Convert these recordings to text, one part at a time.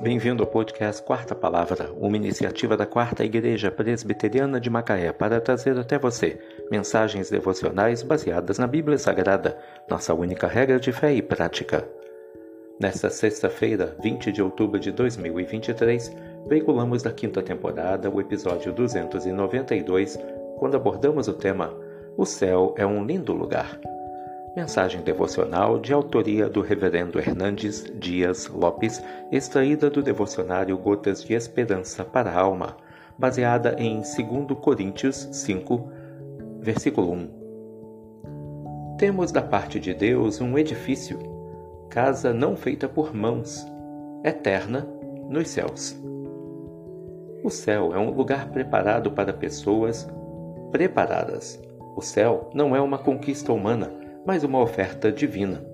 Bem-vindo ao podcast Quarta Palavra, uma iniciativa da Quarta Igreja Presbiteriana de Macaé para trazer até você mensagens devocionais baseadas na Bíblia Sagrada, nossa única regra de fé e prática. Nesta sexta-feira, 20 de outubro de 2023, veiculamos da quinta temporada o episódio 292, quando abordamos o tema O céu é um lindo lugar. Mensagem devocional de autoria do Reverendo Hernandes Dias Lopes, extraída do devocionário Gotas de Esperança para a Alma, baseada em 2 Coríntios 5, versículo 1. Temos da parte de Deus um edifício, casa não feita por mãos, eterna nos céus. O céu é um lugar preparado para pessoas preparadas. O céu não é uma conquista humana mas uma oferta divina.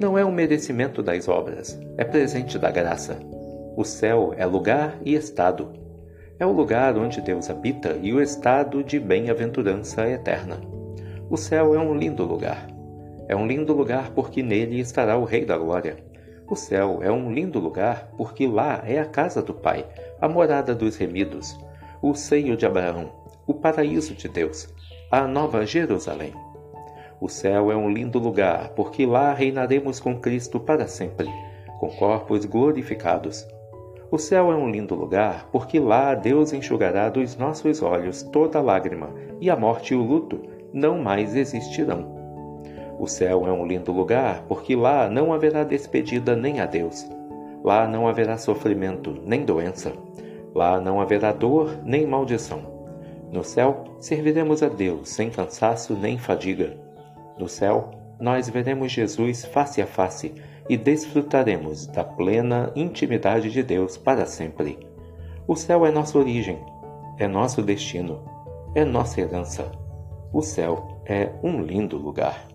Não é um merecimento das obras, é presente da graça. O céu é lugar e estado. É o lugar onde Deus habita e o estado de bem-aventurança eterna. O céu é um lindo lugar. É um lindo lugar porque nele estará o Rei da Glória. O céu é um lindo lugar porque lá é a casa do Pai, a morada dos remidos, o seio de Abraão, o paraíso de Deus, a nova Jerusalém. O céu é um lindo lugar, porque lá reinaremos com Cristo para sempre, com corpos glorificados. O céu é um lindo lugar, porque lá Deus enxugará dos nossos olhos toda lágrima, e a morte e o luto não mais existirão. O céu é um lindo lugar, porque lá não haverá despedida nem adeus. Lá não haverá sofrimento nem doença. Lá não haverá dor nem maldição. No céu serviremos a Deus sem cansaço nem fadiga. No céu, nós veremos Jesus face a face e desfrutaremos da plena intimidade de Deus para sempre. O céu é nossa origem, é nosso destino, é nossa herança. O céu é um lindo lugar.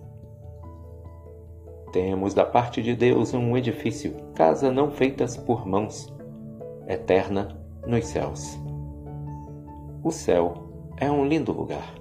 Temos da parte de Deus um edifício, casa não feitas por mãos, eterna nos céus. O céu é um lindo lugar.